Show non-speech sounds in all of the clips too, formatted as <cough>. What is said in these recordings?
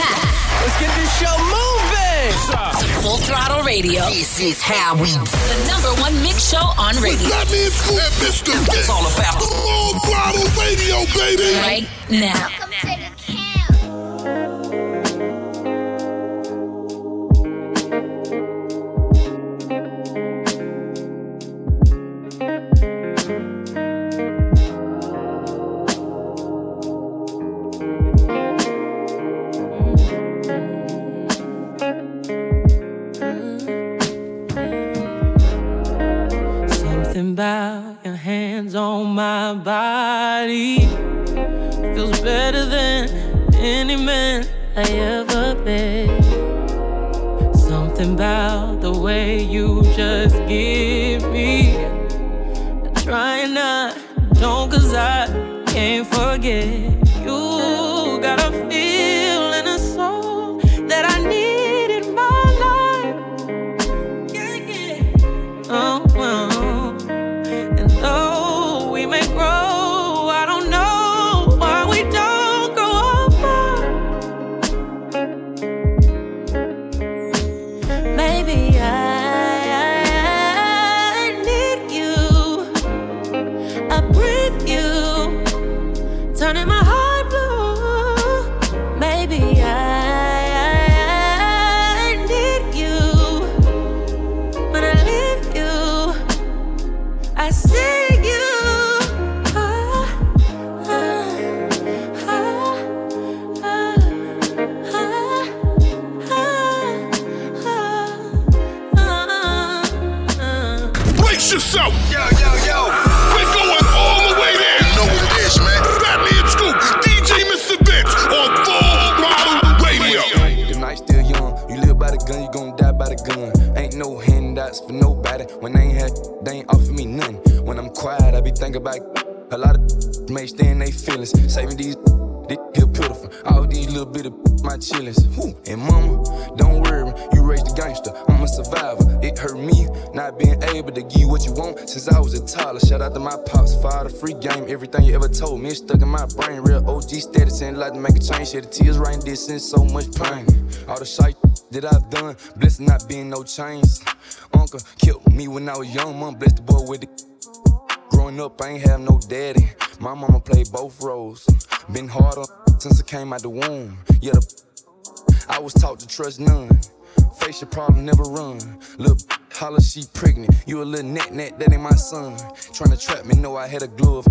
back. Let's get this show moving. Full Throttle Radio. This is how we The number one mix show on radio. Fatman Scoop and Mr. It's all about the Full Throttle Radio, baby. Right now. To make a change. Shed the tears right in this and so much pain. All the shit that I've done, blessed not being no chains. Uncle killed me when I was young. Mom blessed the boy with the Growing up, I ain't have no daddy. My mama played both roles. Been hard on since I came out the womb. Yeah, the, I was taught to trust none. Face your problem, never run. Little holler, she pregnant. You a little net net, that ain't my son. Trying to trap me, know I had a glove.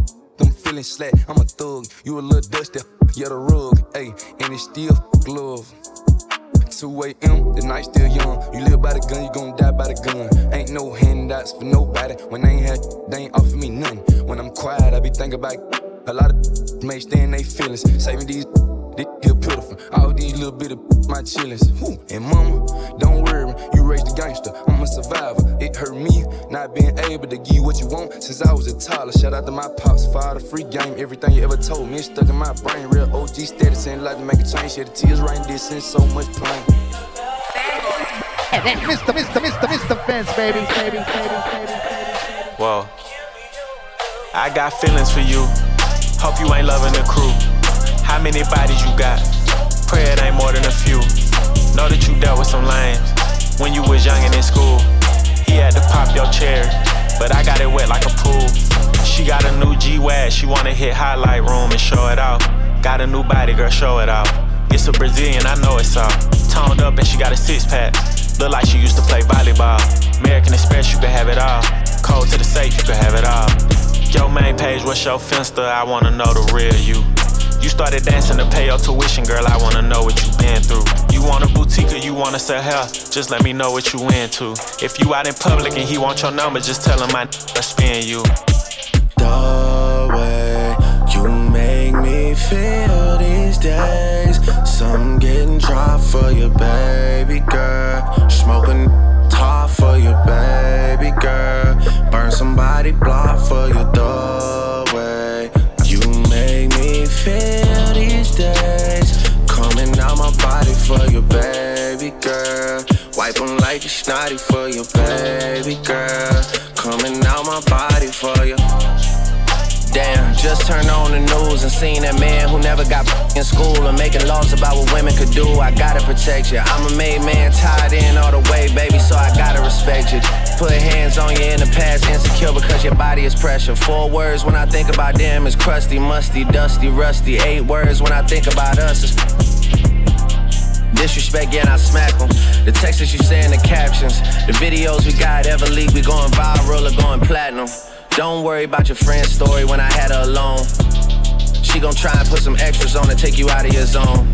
Feeling slack, I'm a thug. You a little dusty, yeah, the rug. Ayy, and it's still glove. 2 a.m., the night still young. You live by the gun, you gon' die by the gun. Ain't no handouts for nobody. When they ain't had, they ain't offer me nothing. When I'm quiet, I be thinking about a lot of may stay in they feelings. Saving these, little bit of my chillings. And mama, don't worry, you raised a gangster. I'm a survivor. It hurt me not being able to give you what you want since I was a toddler. Shout out to my pops, father, free game. Everything you ever told me is stuck in my brain. Real OG status and like to make a change. Shed the tears right this and so much pain. Mr. Mr. Mr. Mr. Vince, baby, baby, baby, baby. Whoa. I got feelings for you. Hope you ain't loving the crew. How many bodies you got? Pray it ain't more than a few. Know that you dealt with some lames when you was young and in school. He had to pop your chair, but I got it wet like a pool. She got a new G-Wag, she wanna hit highlight room and show it off. Got a new body, girl, show it off. It's a Brazilian, I know it's all. Toned up and she got a six pack. Look like she used to play volleyball. American Express, you can have it all. Code to the safe, you can have it all. Yo, main page, what's your finster? I wanna know the real you. You started dancing to pay your tuition, girl. I wanna know what you been through. You want a boutique or you wanna sell hair? Just let me know what you into. If you out in public and he want your number, just tell him I spin you. The way you make me feel these days. Some getting dry for you, baby girl. Smoking top for you, baby girl. Burn somebody block for you, and seen that man who never got <laughs> in school and making laws about what women could do. I gotta protect you. I'm a made man, tied in all the way, baby, so I gotta respect you. Put hands on you in the past, insecure because your body is pressure. Four words when I think about them is crusty, musty, dusty, rusty. Eight words when I think about us is Disrespect, yeah, and I smack them. The texts that you say in the captions, the videos we got ever leak, we going viral or going platinum. Don't worry about your friend's story when I had her alone. She gon' try and put some extras on to take you out of your zone.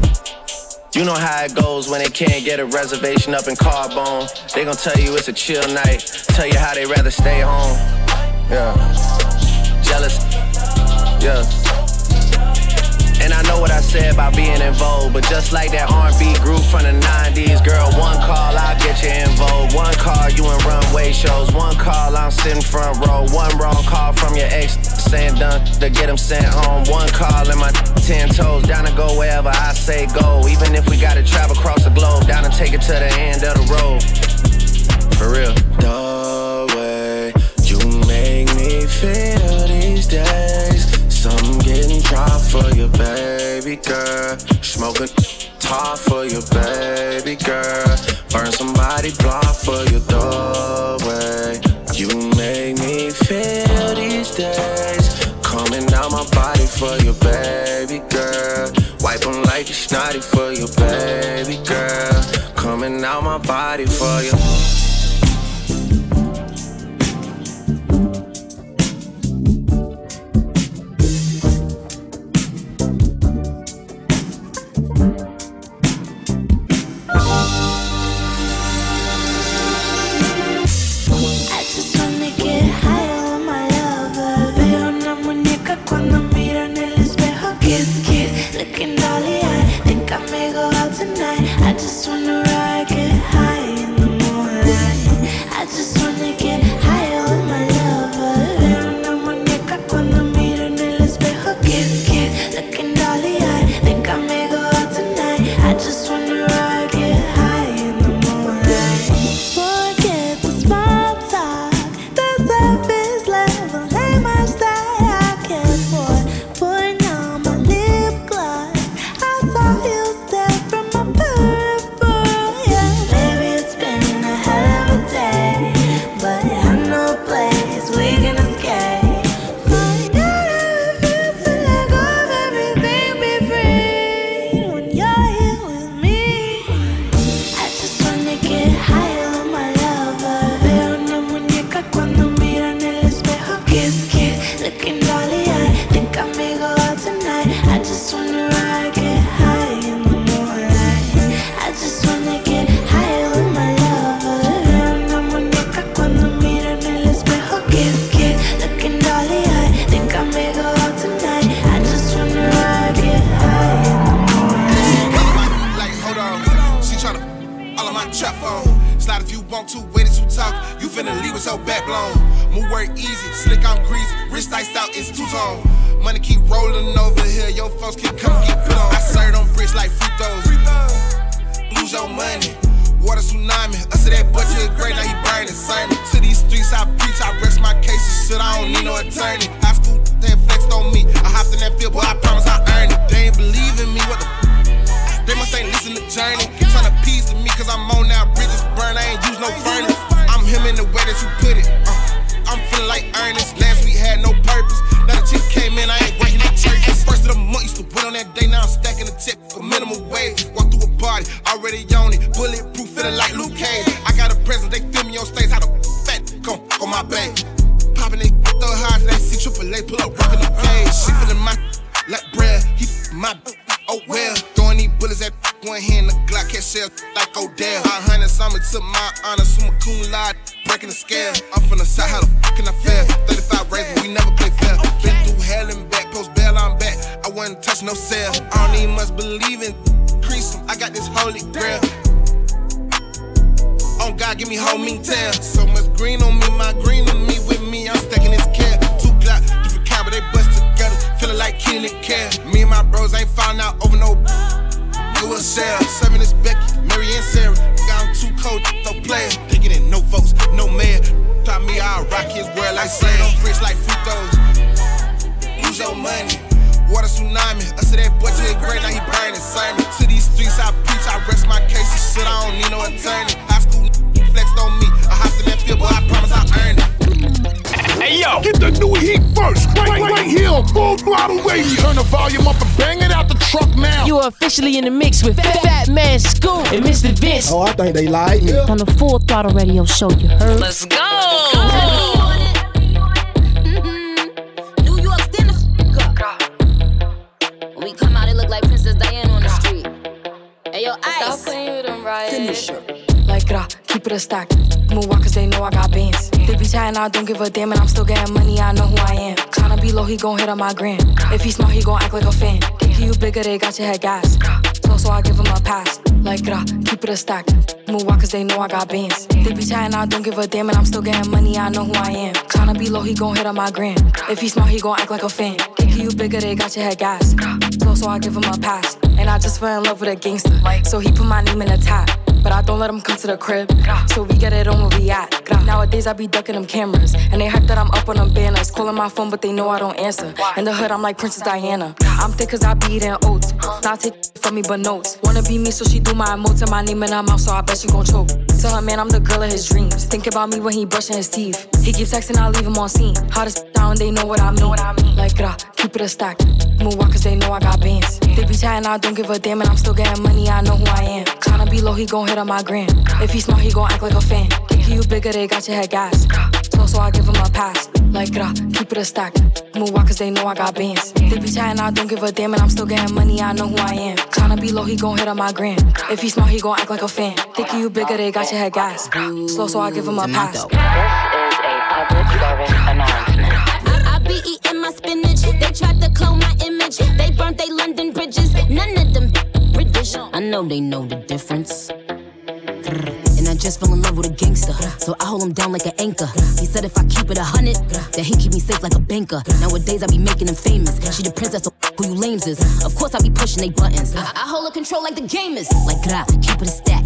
You know how it goes when they can't get a reservation up in Carbone. They gon' tell you it's a chill night, tell you how they rather stay home. Yeah. Jealous. Yeah. Know what I said about being in vogue, but just like that R&B group from the 90s, girl, one call, I'll get you in vogue. One call, you in runway shows. One call, I'm sitting front row. One wrong call from your ex saying done to get him sent home. One call and my ten toes down to go wherever I say go. Even if we gotta travel across the globe, down and take it to the end of the road. For real. The way you make me feel these days. Girl. Smoking top for your baby girl. Burn somebody block for your doorway. You make me feel these days. Coming out my body for your baby girl. Wipe them like you snotty one hand, the Glock can't shell like Odell. I hundred summer to my honor, summa cum laude, breaking the scale. I'm from the side, how the fuck can I fail? 35 race, we never play fair. Been through hell and back, post bail, I'm back. I wasn't touch no cell. I don't even much believe in crease. I got this holy grail. On God, give me whole mean tail. So much green on me, my green on me with me. I'm stacking this care. Two Glock, different but they bust together. Feeling like Kenan and Kel. Me and my bros ain't falling out over no. It was Sarah. Seven is Becky, Mary and Sarah. Got I'm too cold, no player. Thinking in no votes, no mayor. Taught me I'll rock his world like sand. On bricks like fruit those. Lose your money. Water tsunami, us to that boy to the grave, now he burning sermon. To these streets I preach, I rest my case shit, I don't need no attorney. High school flexed on me, I hopped in that field, but I promise I earned it. Hey yo, get the new heat first, right, right here on Full Throttle Radio. Turn the volume up and bang it out the truck now. You are officially in the mix with Fat, Fat Man Scoop and Mr. Vince. Oh, I think they lied me. On the Full Throttle Radio show, you heard? Let's go. Keep it a stack. Move walk cause they know I got bands. They be chatting, I don't give a damn, and I'm still getting money, I know who I am. Tryna be low, he gon' hit on my gram. If he smart, he gon' act like a fan. Think you bigger, they got your head gas. So, so I give him a pass. Like, gra, keep it a stack. Move cause they know I got bands. They be chatting, I don't give a damn, and I'm still getting money, I know who I am. Tryna be low, he gon' hit on my gram. If he smart, he gon' act like a fan. Think you bigger, they got your head gas. So, so I give him a pass. And I just fell in love with a gangster. So he put my name in the top. But I don't let him come to the crib. So we get it on where we at. Nowadays I be ducking them cameras. And they hype that I'm up on them banners. Calling my phone, but they know I don't answer. In the hood, I'm like Princess Diana. I'm thick cause I be eating oats. Not take from me, but notes. Wanna be me, so she do my emotes and my name in her mouth, so I bet she gon' choke. Tell her, man, I'm the girl of his dreams. Think about me when he brushing his teeth. He keep texting, I leave him on scene. Hottest down, they know what I mean. Like, gra, keep it a stack. Move walk cause they know I got bands. They be chatting, I don't give a damn, and I'm still getting money, I know who I am. Tryna be low, he gon' hit on my gram. If he smart, he gon' act like a fan. Think you bigger, they got your head gas. So, so I give him a pass. Like, gra, keep it a stack. Move walk cause they know I got bands. They be chatting, I don't give a damn, and I'm still getting money, I know who I am. Tryna be low, he gon' hit on my gram. If he smart, he gon' act like a fan. Think you bigger, they got your head gas. Slow, so I give him a pass. This is a public service announcement. I, I be eating my spinach. They tried to clone my image. They burnt they London bridges. None of them British. I know they know the difference. Just fell in love with a gangster. So I hold him down like an anchor. He said if I keep it a hundred, that he keep me safe like a banker. Nowadays I be making him famous. She the princess, so who you lames is. Of course I be pushing they buttons. I, I hold her control like the gamers. Like gra, keep it a stack.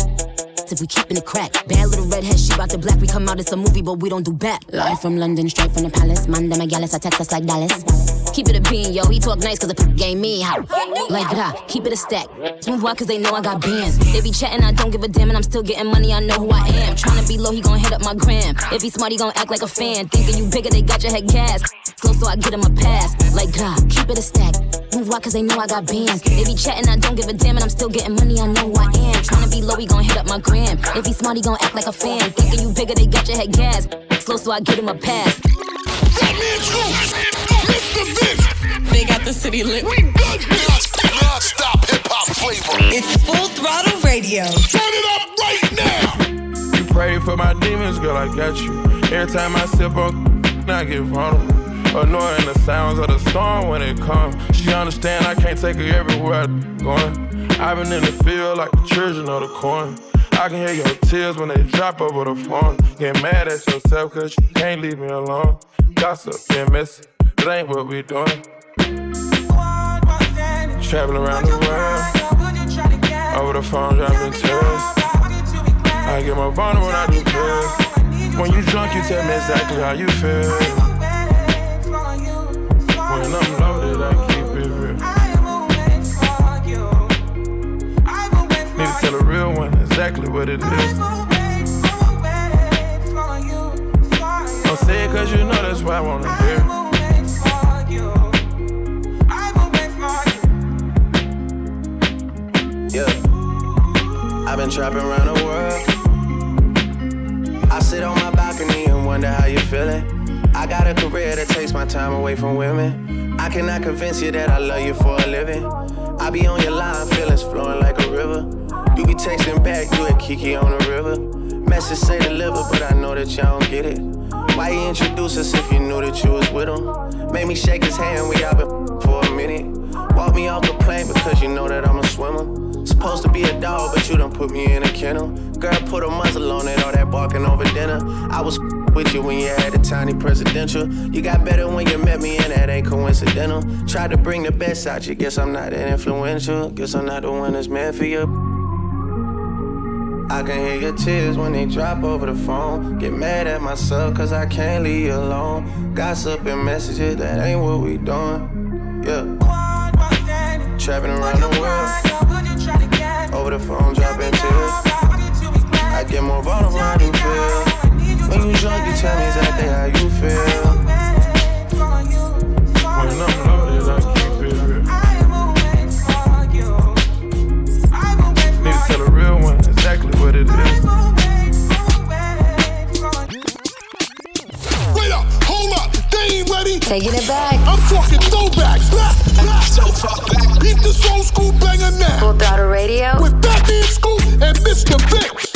If we keepin' it crack. Bad little redhead, she bout the black. We come out, it's a movie, but we don't do back. Live from London, straight from the palace. Man, them a gallus, I text us like Dallas. Keep it a bean, yo. He talk nice cause the game me how. Like that, keep it a stack. Move walk cause they know I got bands. They be chatting, I don't give a damn, and I'm still getting money, I know who I am. Tryna be low, he gon' hit up my gram. If he smart, he gon' act like a fan. Thinking you bigger, they got your head gas. Slow, so I get him a pass. Like God, keep it a stack. Move walk cause they know I got bands. They be chatting, I don't give a damn, and I'm still getting money, I know who I am. Tryna be low, he gon' hit up my gram. If he smart, he gon' act like a fan. Thinking you bigger, they got your head gas. Slow, so I get him a pass. They got the city lit. We good non-stop hip hop flavor. It's full throttle radio. Turn it up right now. You pray for my demons, girl, I got you. Every time I sip on, I get vulnerable. Annoying the sounds of the storm when it comes. She understand I can't take her everywhere I'm going. I've been in the field like the children of the corn. I can hear your tears when they drop over the phone. Get mad at yourself cause you can't leave me alone. Gossip and messy, it ain't what we doing. Traveling around the world. Over the phone, dropping tears. I get more vulnerable when I do this. When you drunk, you tell me exactly how you feel. When I'm loaded, I keep it real. Need to tell a real one exactly what it is. Don't say it cause you know that's why I wanna hear. I've been trapping around the world. I sit on my balcony and wonder how you're feeling. I got a career that takes my time away from women. I cannot convince you that I love you for a living. I be on your line, feelings flowing like a river. You be texting back, you at Kiki on the river. Message say deliver, but I know that y'all don't get it. Why you introduce us if you knew that you was with him? Made me shake his hand, we all <laughs> been for a minute. Walk me off the plane because you know that I'm a swimmer. Supposed to be a dog, but you done put me in a kennel. Girl, put a muzzle on it, all that barking over dinner. I was <laughs> with you when you had a tiny presidential. You got better when you met me, and that ain't coincidental. Tried to bring the best out you, guess I'm not that influential. Guess I'm not the one that's meant for you. I can hear your tears when they drop over the phone. Get mad at myself cause I can't leave you alone. Gossip and messages, that ain't what we doing. Yeah. Trapping around the world. Over the phone, dropping tears. I get more vulnerable how you feel. When you drunk, you tell me exactly how you feel. When I'm ready. Taking it back. I'm talking throwbacks. Back, back. Beat this old school banger now. Full throttle radio. With Fatman Scoop and Mr. Vince.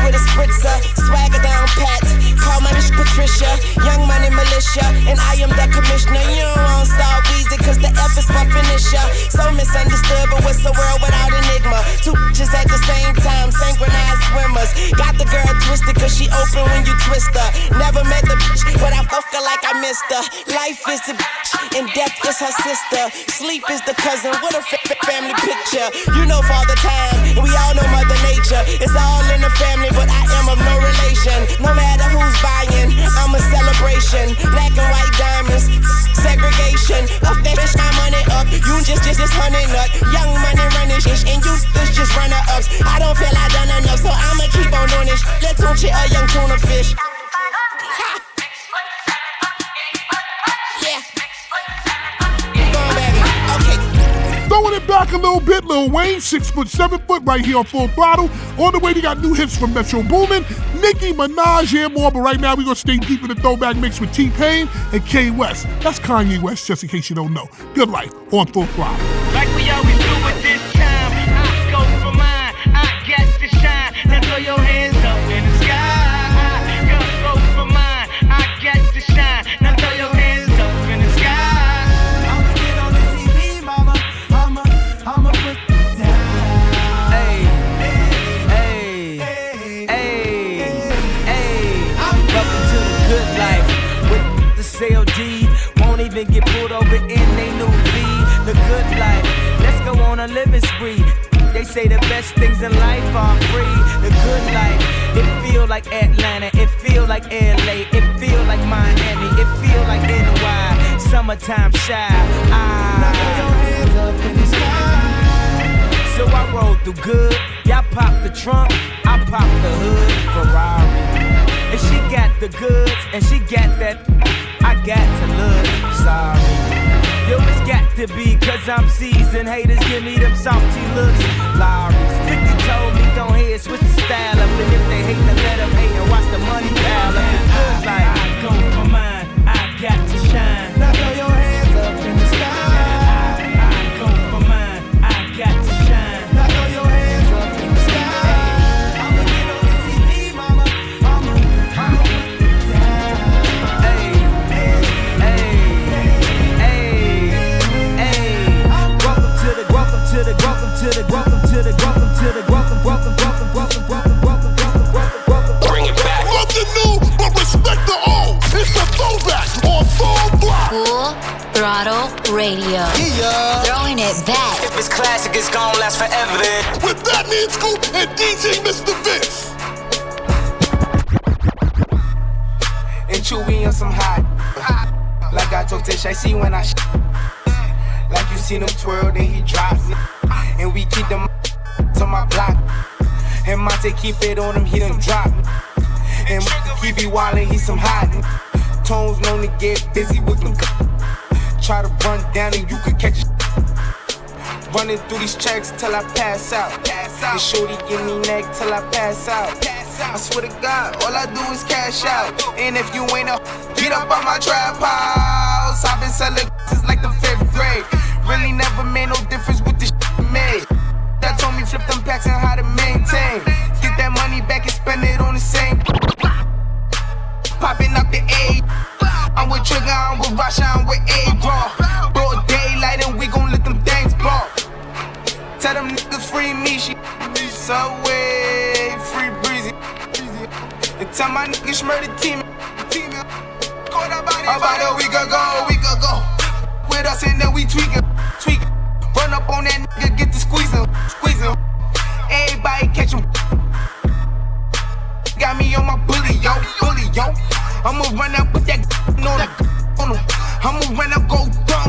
With a spritzer, swagger down pat. Call my bitch Patricia, young money militia, and I am the commissioner. You don't want star Weezy, cause the F is my finisher. So misunderstood, but what's the world without enigma? Two bitches at the same time, synchronized swimmers. Got the girl twisted, cause she open when you twist her. Never met the bitch, but I fuck her like I missed her. Life is the bitch, and death is her sister. Sleep is the cousin, what a fa- family picture. You know Father Time, and we all know Mother Nature. It's all in the family, but I am of no relation. No matter who's buying, I'm a celebration. Black and white diamonds, segregation. Up that bitch, my money up. You just, just, just honey nut. Young money running shit, and you just, just runner ups. I don't feel I done enough, so I'ma keep on doing this. Let's tune a young tuna fish. Throwing it back a little bit, Lil Wayne, six foot, seven foot, right here on full throttle. On the way, they got new hits from Metro Boomin, Nicki Minaj, and more. But right now, we're gonna stay deep in the throwback mix with T Pain and K West. That's Kanye West, just in case you don't know. Good life on full throttle. Like Summertime shy. Ah. So I roll through good. Y'all pop the trunk, I pop the hood. Ferrari. And she got the goods, and she got that. I got to look sorry. Yo, it's got to be, cause I'm seasoned. Haters give me them salty looks. Lawry's 50 told me, don't hear, switch the style up. And if they hate, then let them hate and watch the money pile up. Life. I go for I to shine. Now throw your hands up in the sky. I go for mine, I got to shine. Now throw your hands up in the sky. I'ma get on the TV, mama. I'ma, I'ma put it down. Hey, hey, hey, hey. Welcome to the, welcome to the, welcome to the, welcome to the, welcome to the, welcome, welcome, welcome, welcome, welcome, welcome, welcome, welcome, welcome. Bring it back. Love the new, but respect the old. It's the throwback on full block. Full throttle radio. Throwing it back. If it's classic, it's gonna last forever then. With Fatman Scoop and DJ Mr. Vince. and Chewy on some hot. Like I told Tish, I see when I sh- Like you seen him twirl, then he drops. And we keep them to my block. And Monte keep it on him, he done drop. And he be wildin', he some hot. Tones known to get busy with them. Try to run down and you could catch. Running through these checks till I pass out. And shorty give me neck till I pass out. I swear to God, all I do is cash out. And if you ain't a, get up on my trap house. I've been selling since like the fifth grade. Really never made no difference with the shit made. That told me flip them packs and how to maintain. Get that money back and spend it on the same. Popping up the A. I'm with Trigger, I'm with Rasha, I'm with A. Raw. Broad daylight and we gon' let them things blow. Tell them niggas free me, she Subway, free breezy. And tell my niggas murder team. About a week ago, a week ago. With us and then we tweaking, tweaking. Run up on that nigga, get to squeezing, squeezing. Everybody catch him got me on my bully, yo, bully, yo. I'ma run out with that <laughs> on him, on him. I'ma run out, go dumb.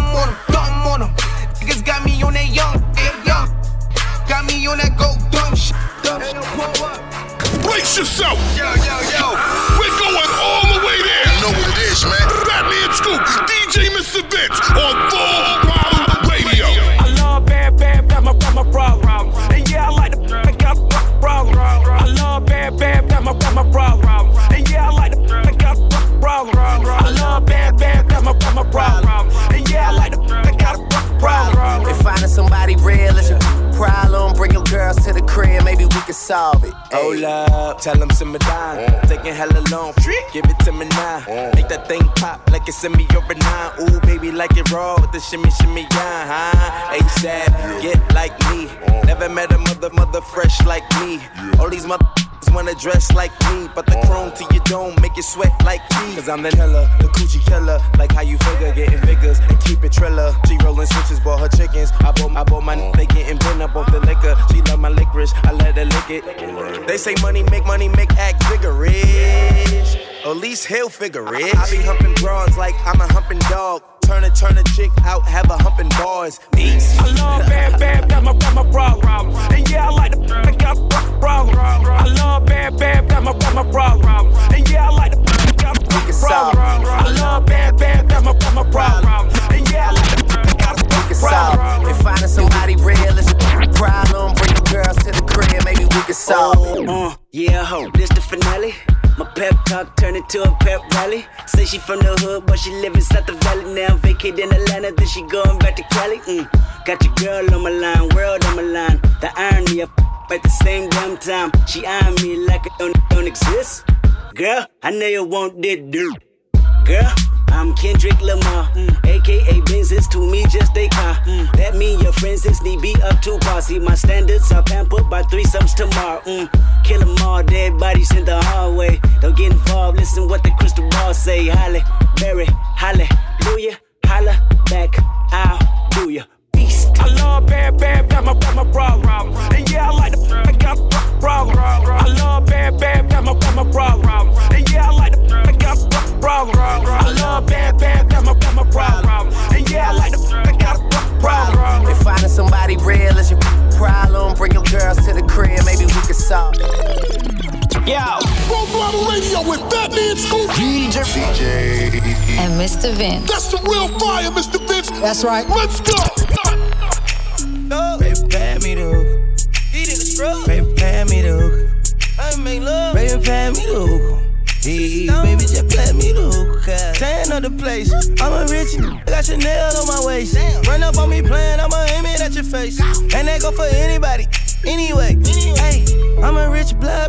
In me a nine. Ooh, baby, like it raw with the shimmy, shimmy, yeah, huh? ASAP, get like me. Never met a mother, mother fresh like me. All these mother wanna dress like me, but the chrome to your dome make you sweat like me. Cause I'm the killer, the coochie killer. Like how you figure, getting figures and keep it triller. She rolling switches, bought her chickens. I bought, I bought my, they getting bent up off the liquor. She love my licorice, I let her lick it. They say money make money make act vigorous. At least he'll figure it. I be humping broads like I'm a humping dog. Turn a turn a chick out, have a humping bars. Peace. I love bad, bad, that's my, that's my problem. And yeah, I like the I got problem. I love bad, bad, that's my, that's my problem. And yeah, I like the I got problem. I love bad, bad, that's my, that's my problem. And yeah, I like the I got a We can solve it. If finding somebody real is a problem, bring your girls to the crib, maybe we can solve it. Uh, yeah, ho, this the finale. My pep talk turned into a pep rally. Say she from the hood, but she live inside the valley now. Vacate in Atlanta, then she going back to Cali. Mm. Got your girl on my line, world on my line. The irony of <laughs> at the same damn time. She eyeing me like it don't, don't exist. Girl, I know you want this dude. Girl, I'm Kendrick Lamar, mm. aka Benz is to me just a car. Mm. That mean your friends is need be up to par. See my standards are pampered by threesomes tomorrow. Mm. Kill 'em all, dead bodies in the hallway. Don't get involved, listen what the crystal ball say. Halle, Berry, halle, hallelujah, holla back, I'll do ya. Beast. I love bad, bad, that's my, that's my problem. And yeah, I like the I got a problem. I love bad, bad, that's my, that's my problem. And yeah, I like the I got a problem. I love bad, bad, that's my, that's my problem. And yeah, I like the I got a problem. If finding somebody real is your problem, bring your girls to the crib, maybe we can solve it. Yo. Full Throttle Radio with Fatman Scoop. DJ. And Mr. Vince. That's the real fire, Mr. Vince. That's right. Let's go. Baby, pat me the hook. He did a scrub. Baby, pat me the hook. I make love. Baby, pat me the hook. Hey, baby, just pat me the hook. Tan of the place. I'm a rich n- got Chanel on my waist. Run up on me playing, I'ma aim it at your face. And that go for anybody. Anyway, hey, I'm a rich blood by the way.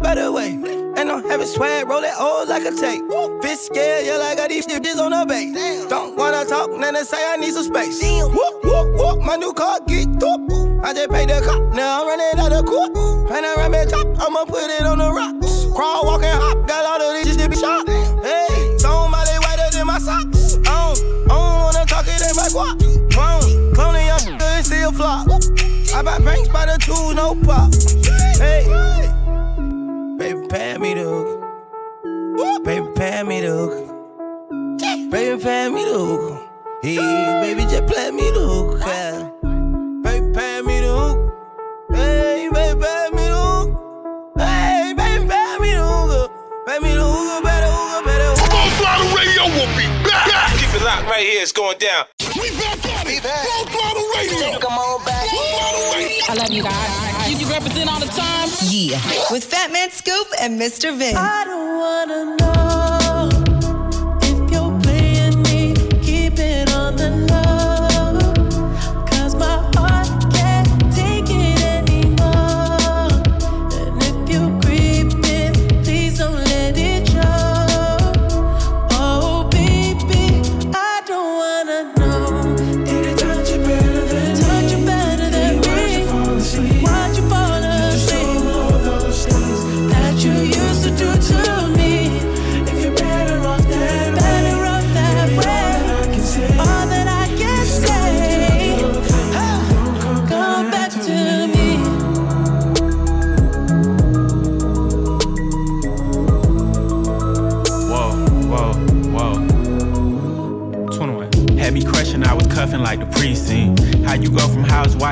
Having swag, roll it old like a tape. Bitch scared, yeah, like I got these bitches on the base. Don't wanna talk, then they say I need some space. Whoop, whoop, whoop, my new car get up. I just paid the cop, now I'm running out of court. And I run back top, I'ma put it on the rocks. Crawl, walk, and hop, got all of these to be shot. Hey, somebody whiter than my socks. I don't, I don't wanna talk it in my guap. Clone, cloning your shit still flop. I buy banks by the tools, no pop. Hey, baby, pat me the hook. Baby, pat me the hook. Baby, pat me the hook. Hey, baby, just play me the hook. yeah. Baby, pat me the hook. Hey, baby, pat me the hook. Hey, baby, pat me the hook. Pat me the hook, better hook, better hook. Full Throttle Radio we'll be back. Keep it locked right here. It's going down. We back at it. Full Throttle Radio. Come on back. Full Throttle Radio. I love you guys. You, you represent all the time. Yeah. With Fat Man Scoop and Mr. Vince. I don't wanna know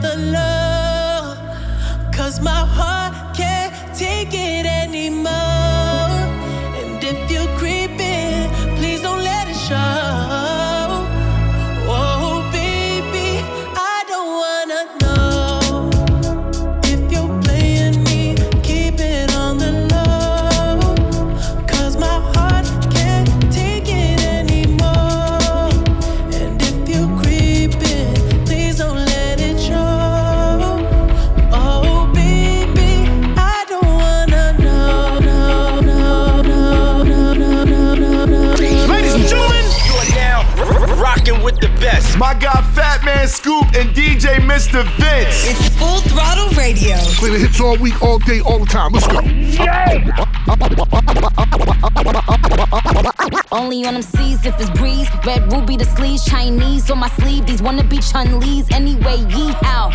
The low. Cause my heart and DJ Mr. Vince. It's Full Throttle Radio. Play the hits all week, all day, all the time. Let's go. Only on them seas if it's breeze. Red ruby the sleeves, Chinese on my sleeve. These wanna be Chun-Li's anyway. Yee how?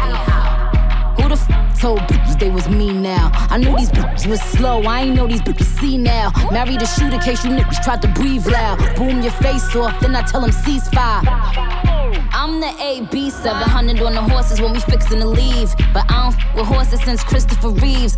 Who the f told bitches they was me now? I knew these bitches was slow. I ain't know these bitches see now. Married a shooter case you niggas tried to breathe loud. Boom your face off, then I tell them ceasefire. I'm the AB 700 on the horses when we fixin' to leave. But I don't f with horses since Christopher Reeves.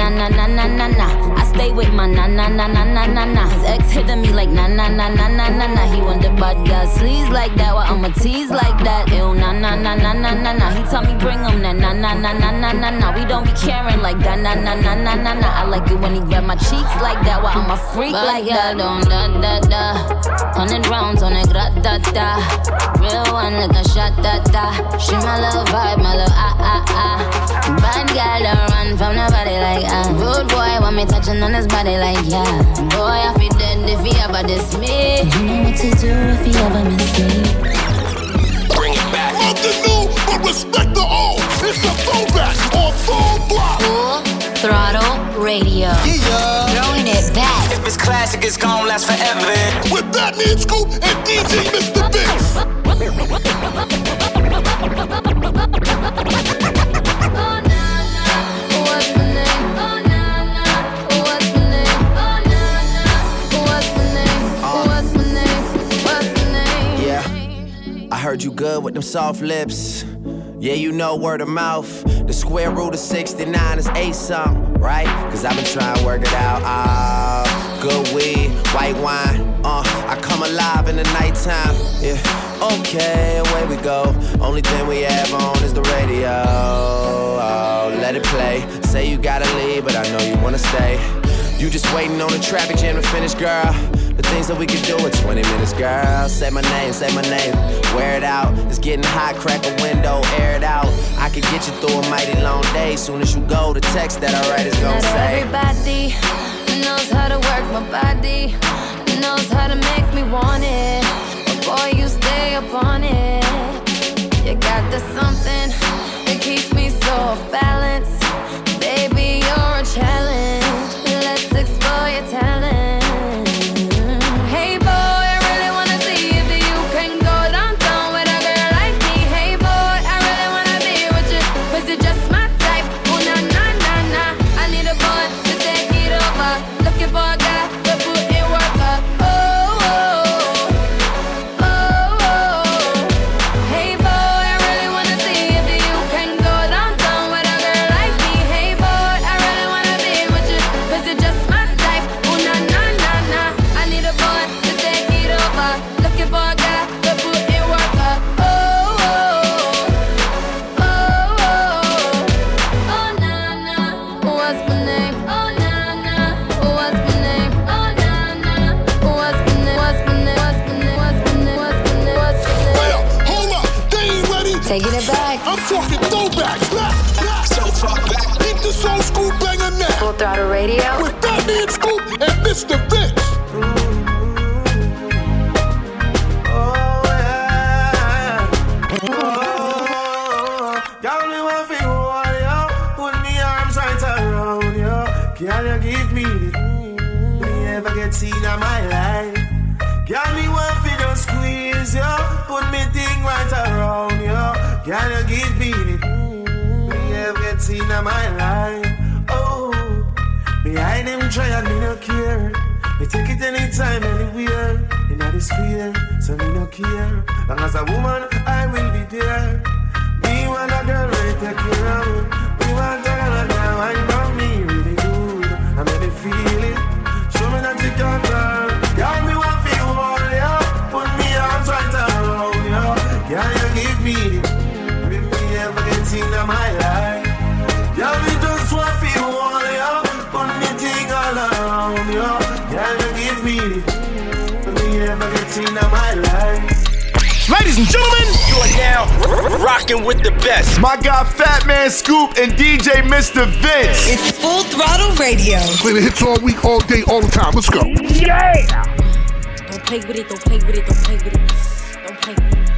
na na na na na na. I stay with my na na na na na na na. His ex hitting me like na na na na na na na. He the bad girl sleaze like that, while I'ma tease like that. Ew na na na na na na na. He tell me bring him that na na na na na na na. We don't be caring like that na na na na na na. I like it when he grab my cheeks like that, while I'm a freak like that. Don't da da da. Hundred rounds on it, gra da da. Real one like a shot da da. She my little vibe, my little ah ah ah. Bad girl don't run from nobody like ah. Rude boy want me touching on his body like yeah. Boy I feel dead if he ever diss me. You know what to do if he ever miss me. Bring it back. Nothing new, but respect the old. It's a throwback on full block. Full Throttle Radio. Throwing it back. If it's classic, it's gonna last forever. With Fatman Scoop and DJ Mr. Vince. Heard you good with them soft lips. Yeah, you know word of mouth. The square root of 69 is eight something, right? Cause I've been trying to work it out. Ah, good weed, white wine. Uh, I come alive in the nighttime. Yeah, okay, away we go. Only thing we have on is the radio. Oh, let it play. Say you gotta leave, but I know you wanna stay. You just waiting on the traffic jam to finish, girl. The things that we could do in 20 minutes, girl. Say my name, say my name. Wear it out. It's getting hot, crack a window, air it out. I could get you through a mighty long day. Soon as you go, the text that I write is gonna Not say. everybody knows how to work my body, knows how to make me want it. But boy, you stay upon it. You got the something Radio. With Fatman Scoop and Mr. Vince. Girl, me want fi hold you, put me arms right around you. Can you give me the mm, me ever get seen in my life? Girl, me want fi just squeeze you, put me thing right around you. Can you give me the mm, me ever get seen in my life? Me take it anytime, anywhere. In the square, so me no care. Long as a woman, I will be there. Me want a girl to take care of me. Me want a girl that wine for Ladies and gentlemen, you are now rocking with the best. My guy Fatman Scoop and DJ Mr. Vince. It's Full Throttle Radio. Play the hits all week, all day, all the time. Let's go. Yeah! Don't play with it, don't play with it, don't play with it. Don't play with it.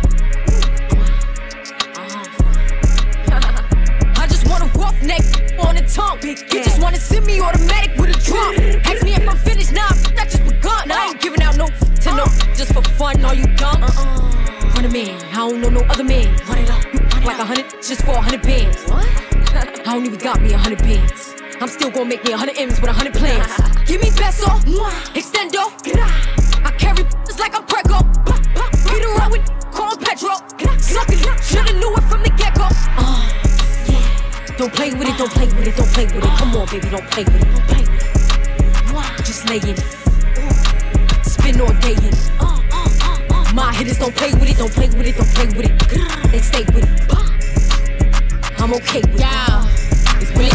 Uh-huh. <laughs> I just want a rough neck on the tongue. You just wanna send me automatic with a drum. Ask me if I'm finished, nah, I just begun. I ain't giving out no to no just for fun. Are you dumb? Uh-uh. Hundred man, I don't know no other man. Run it up, you act like a hundred just for a hundred bands. What? <laughs> I don't even got me a hundred bands. I'm still gonna make me a hundred M's with a hundred plans. <laughs> Give me peso, extendo. I carry just like I'm Prego. Get around with call Petro. Shoulda knew it from the get go. Uh, don't play with it, don't play with it, don't play with it. Uh. Come on, baby, don't play with it, don't play with it. Just lay in it. Spin all day in. My hitters don't play with it, don't play with it, don't play with it. They stay with it. I'm okay with it. It's really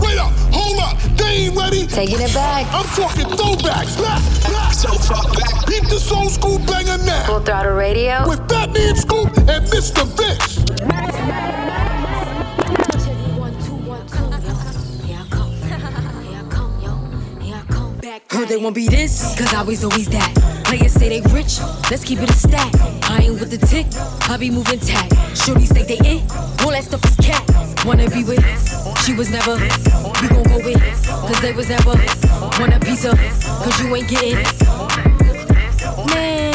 Wait up, hold up, they ain't ready. Taking it back. I'm talking throwbacks. Back, back. So far back. Keep this old school banger now. Full Throttle Radio. With Fatman Scoop and Mr. Vince. They won't be this, cause I was always that. Players say they rich, let's keep it a stack. I ain't with the tick, I be moving tack. Shorties think they it, all that stuff is cat. Wanna be with, she was never. We gon' go with, cause they was never. Want a piece of, cause you ain't getting. Man,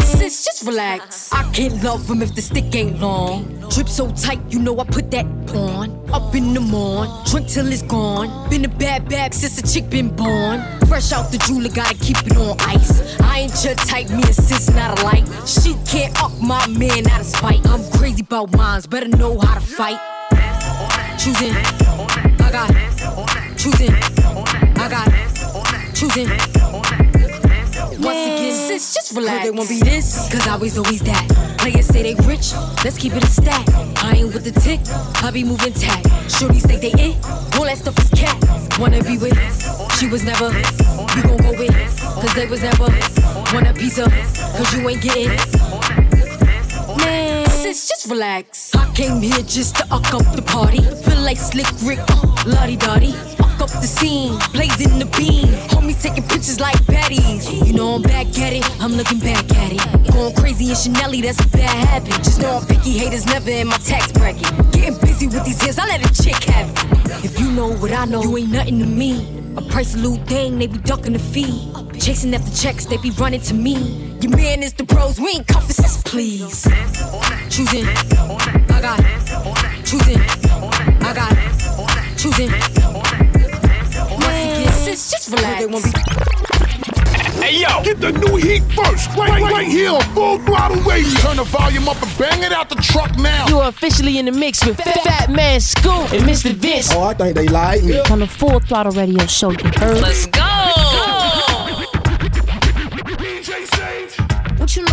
relax. I can't love him if the stick ain't long. Drip so tight, you know I put that on. Up in the morn, drink till it's gone. Been a bad bad since a chick been born. Fresh out the jeweler, gotta keep it on ice. I ain't your type, me and sis not alike. She can't up my man out of spite. I'm crazy about mines, better know how to fight. Choosing, I got choosing, I got choosing. Once again, sis, just relax. They won't be this, cause I was always that. Players say they rich, let's keep it a stack. I ain't with the tick, I be moving tack. Shorties think they it, all that stuff is cat. Wanna be with, she was never. You gon' go with, cause they was never. Want a piece of, cause you ain't getting. Man, sis, just relax. I came here just to uck up the party. Feel like Slick Rick, uh, lottie dottie. Uck up the scene, blazing the beam. Homies taking pictures like patties. You know I'm back at it, I'm looking back at it. Going crazy in Chanel, that's a bad habit. Just know I'm picky, haters never in my tax bracket. Getting busy with these hands, I let a chick have it. If you know what I know, you ain't nothing to me. A price a little thing, they be ducking the fee. Chasing after checks, they be running to me. Your man is the pros, we ain't comforts, please. Choosing, I got choosing, I got choosing. Once again, sis, just relax. They won't be. Hey yo, get the new heat first, right, right, right here on Full Throttle Radio. Turn the volume up and bang it out the truck now. You are officially in the mix with Fatman Scoop and Mr. Vince. Oh, I think they like me. On the Full Throttle Radio show, you heard? Let's go!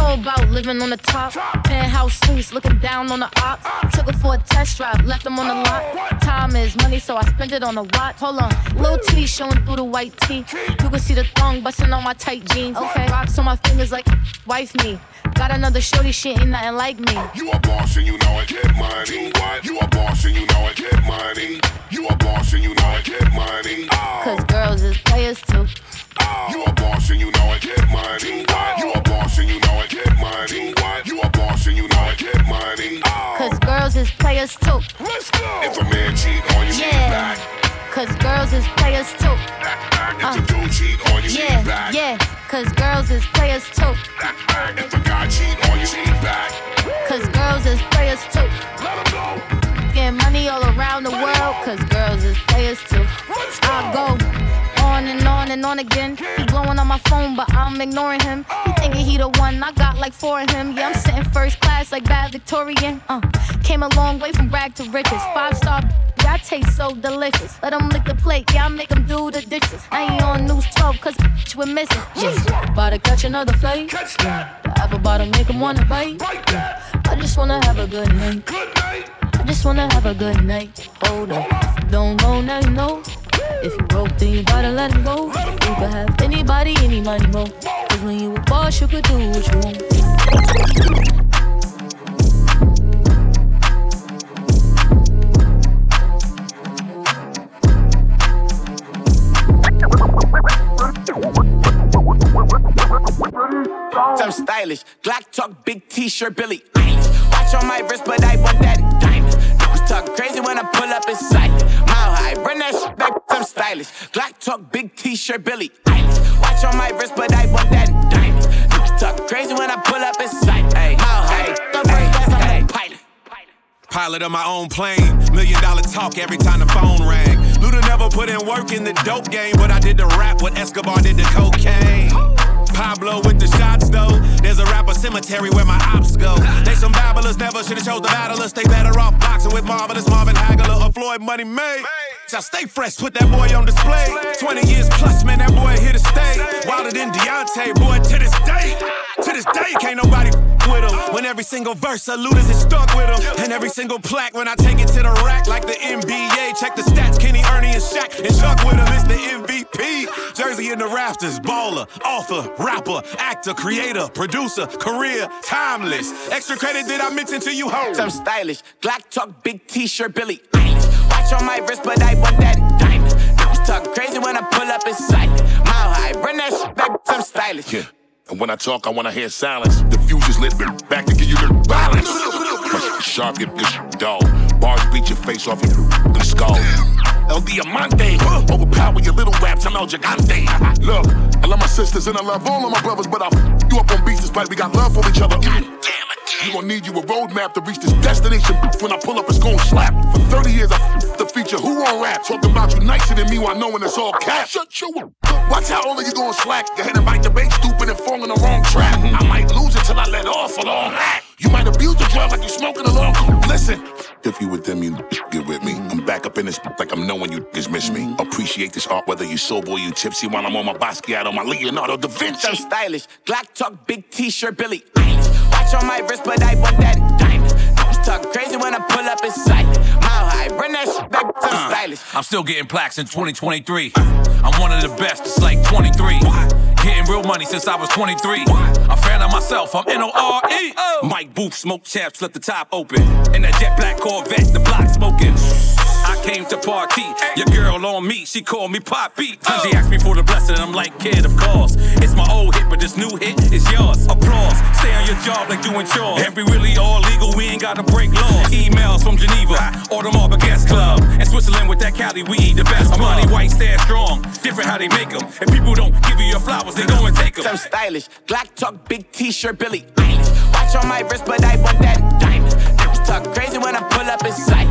DJ Sage. What you know about living on the top. Penthouse suites, looking down on the ops. Took her for a test drive, left them on the lot. Time is money, so I spend it on a watch. Hold on, little T showing through the white tee. You can see the thong busting on my tight jeans. Okay, rocks on my fingers like wife me. Got another shorty, shit ain't nothing like me. You a boss and you know it, get money. What? You a boss and you know it, get money. You a boss and you know it, get money. Oh. Cause girls is players too. You a boss and you know it, get money. You a boss and you know it, get money. You a boss and you know it, get money. Cause girls is players too. Let's go. If a man cheat on you, Yeah. back. Cause girls is players too. If a uh. dude cheat on you, Yeah, back. yeah. Cause girls is players too. If a guy cheat on you, back. Cause girls is players too. Let go. Getting money all around the world. Cause girls is players too. I go and on again. He blowing on my phone, but I'm ignoring him. He thinking he the one. I got like four of him. Yeah, I'm sitting first class like bad Victorian. Uh, came a long way from rag to riches. Five star. I taste so delicious. Let him lick the plate, yeah, I make him do the dishes. I ain't on news 12, cause bitch, we're missing. Yeah. About to catch another flight. Yeah. The apple bottom make him wanna bite. Yeah. I just wanna have a good night. Good night. I just wanna have a good night. Hold up. Don't know, now you know. If you broke, then you gotta let him go. You could have anybody, any money, mo. Cause when you a boss, you could do what you want. I'm stylish. Glock talk, big t-shirt, Billie Watch on my wrist, but I want that. Niggas talk crazy when I pull up in sight. Mile high, bring that shit back. I'm stylish. Glock talk, big t-shirt, Billie Eilish. Watch on my wrist, but I want that in diamonds. Talk crazy when I pull up in sight. Mile high, the first class, I'm a pilot. Pilot of my own plane. Million dollar talk every time the phone rang. Luda never put in work in the dope game, but I did the rap what Escobar did the cocaine. Pablo with the shots though. There's a rapper cemetery where my ops go. They some babblers, never should've chose the battlers. They better off boxing with Marvelous Marvin Hagler or Floyd Money May. So stay fresh, put that boy on display. 20 years plus, man, that boy here to stay. Wilder than Deontay, boy, to this day. To this day, can't nobody with him. When every single verse of Luda's is stuck with him. And every single plaque, when I take it to the rack, like the NBA. Check the stats, Kenny, Ernie, and Shaq. And Chuck with him, it's the MVP. Jersey in the rafters, baller, author, rapper, actor, creator, producer, career, timeless. Extra credit that I mentioned to you, hoes. I'm stylish. Glock talk, big t-shirt, Billie Eilish. Watch on my wrist, but I want that in diamonds. Niggas talk crazy when I pull up in sight. Mile high, bring that shit back. I'm stylish. Yeah. And when I talk, I wanna hear silence. The fuse is lit back to give you the balance. Sharp, get this dog. Bars beat your face off your skull. El Diamante, overpower your little raps. I'm El Gigante. Look, I love my sisters and I love all of my brothers, but I f- you up on beats despite we got love for each other. God damn it. You gon' need you a roadmap to reach this destination. When I pull up, it's gon' slap. For 30 years, I f- the feature Who on rap. Talking about you nicer than me while knowing it's all cap. Shut your Watch how only you gon' slack. Go ahead and bite the bait, off a long. You might abuse the drug like you smoking along. Listen, if you with them, you get with me. I'm back up in this like I'm knowing you just miss me. Mm-hmm. Appreciate this art, whether you sober or you tipsy. While I'm on my Basquiat on my Leonardo da Vinci. I'm stylish. Glock talk, big t-shirt, Billie Eilish. Watch on my wrist, but I want that in diamonds. Niggas talk crazy when I pull up in sight. Mile high, bring that shit back. I'm uh, stylish. I'm still getting plaques in 2023. I'm one of the best, it's like 23. Getting real money since I was 23. A fan of myself, I'm N O R E. Mike Booth, smoke chaps, let the top open. In that jet black Corvette, the block smoking. Came to party, your girl on me, she called me Poppy. She asked me for the blessing, and I'm like, kid, of course. It's my old hit, but this new hit is yours. Applause, stay on your job like doing chores. And we really all legal, we ain't gotta break laws. Emails from Geneva, or the Marble Guest Club. In Switzerland with that Cali weed, the best money, white, stand strong. Different how they make them. If people don't give you your flowers, they go and take them. I'm stylish. Glock talk, big t-shirt, Billie Eilish. Watch on my wrist, but I want that diamond. talk crazy when I pull up in sight.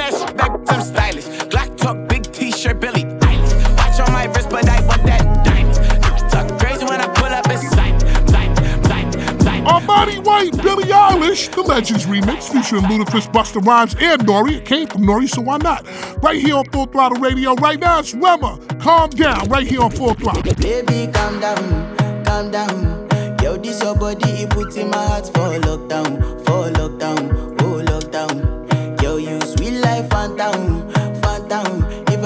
Mile that shit back. I'm stylish. Glock talk, big t-shirt, Billie Eilish. Watch on my wrist, but I want that in diamonds. Niggas talk crazy when I pull up in sight. Sight, sight, sight. Armani White, Billie Eilish, the Legends remix featuring Ludacris, Busta Rhymes, and Nori. It came from Nori, so why not? Right here on Full Throttle Radio. Right now, it's Rema. Calm down. Right here on Full Throttle. Baby, calm down, calm down. Yo, this your body, it puts in my heart for lockdown, for lockdown.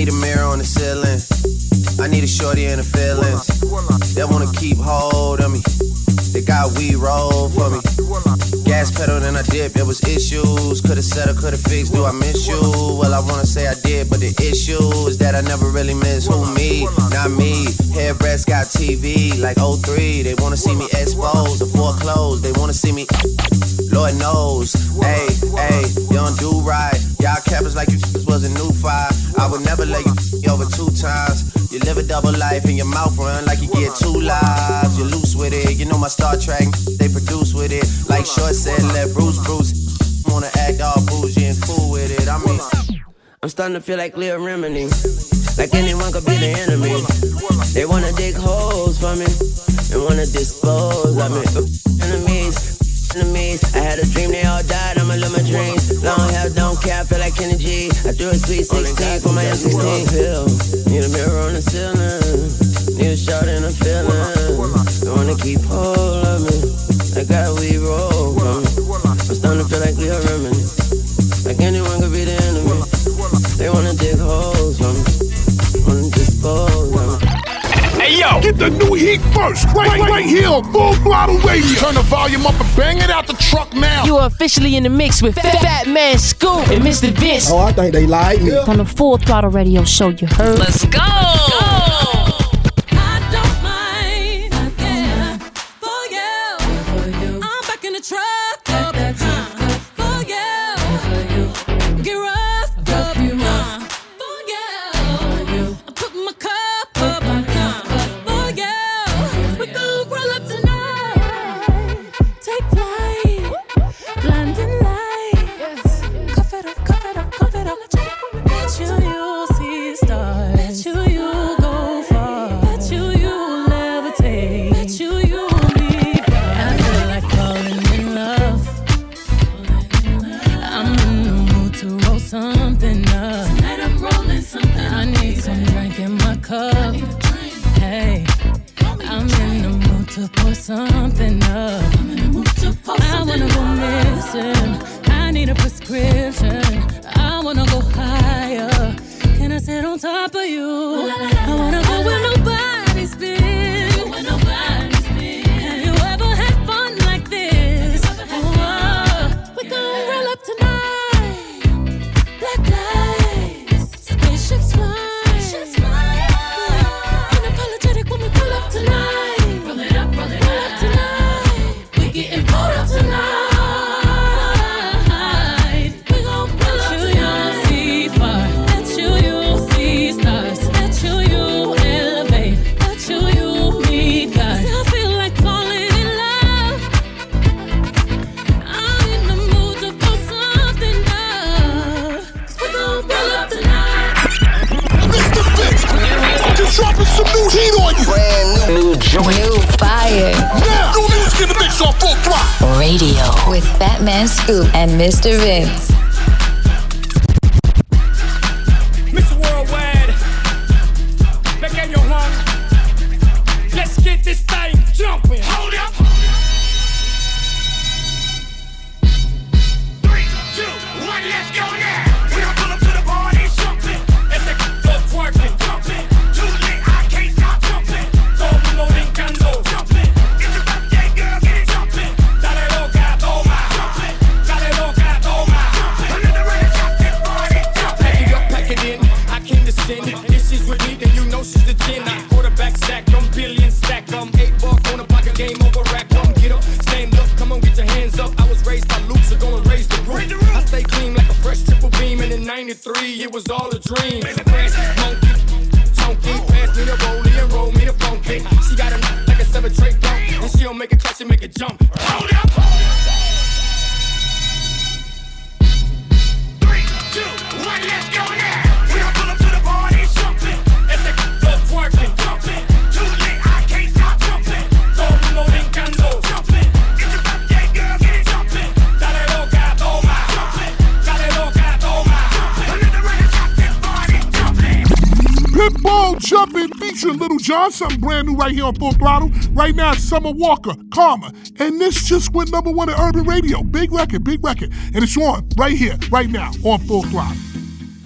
need a mirror on the ceiling. I need a shorty in the feelings. They wanna keep hold of me. They got weed roll for me. Gas pedal, then I dip. There was issues. Could've settled, could've fixed. Do I miss you? Well, I wanna say I did, but the issue is that I never really miss who me, not me. Hairbreadth got TV like 03. They wanna see me exposed or foreclosed. They wanna see me. Lord knows, hey, hey, you don't do right. Y'all cappers like you just was a new fire. I would never let you over two times. You live a double life and your mouth run like you get two lives. You're loose with it, you know my Star Trek, they produce with it. Like Short said, let Bruce Bruce. Wanna act all bougie and cool with it. I mean, I'm starting to feel like Leah Remini. Like anyone could be the enemy. They wanna dig holes for me and wanna dispose of me. Enemies, enemies. I had a dream, they all died. I'ma live my dreams. Long hair, don't care, I feel like Kenny G. I threw a sweet 16 for my M16 pill. Need a mirror on the ceiling. Need a shot in a feeling. They wanna keep hold of me. The first, right, right, right here on Full Throttle Radio. Turn the volume up and bang it out the truck now. You are officially in the mix with Fatman Scoop and Mr. Vince. Oh, I think they like me. On the Full Throttle Radio Show, you heard. Let's go. Mr. Vince. 93, it was all a dream. Man, the grass is monkey, chunky. Pass me the rollie and roll me the funky. She got him like a seven tray bump. And she don't make a clutch, she make a jump. Hold up, Three, two, one, let's go. Pinball jumping featuring Lil Jon, something brand new right here on Full Throttle. Right now, it's Summer Walker, Karma. And this just went number one at Urban Radio. Big record, big record. And it's on right here, right now, on Full Throttle.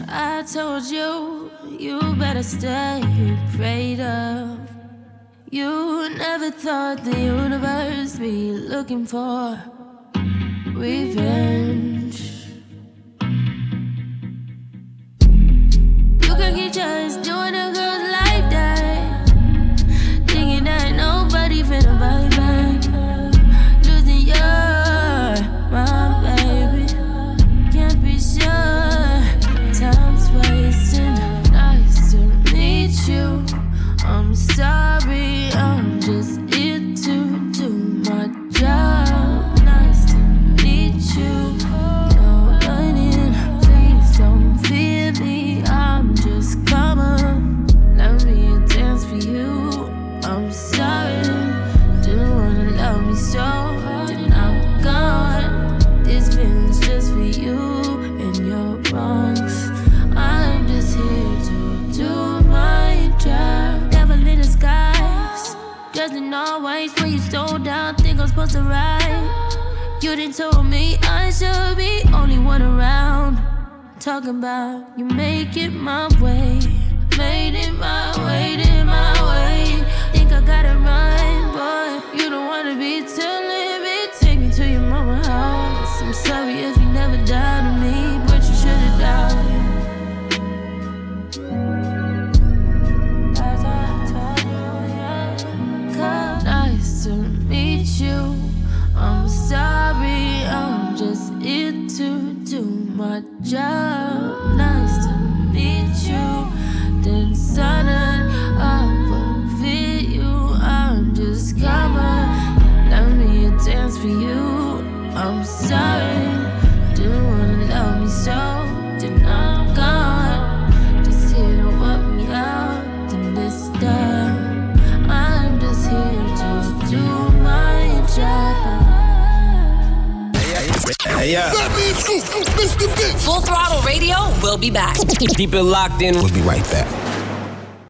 I told you, you better stay afraid of. You never thought the universe be looking for revenge. cookie just doing a good was the right. You done told me I should be only one around. Talking about you make it my way. Made it my way, did my way. Think I gotta run, but you don't wanna be telling. Just yeah. Full Throttle Radio We'll be back. Keep it locked in. We'll be right back.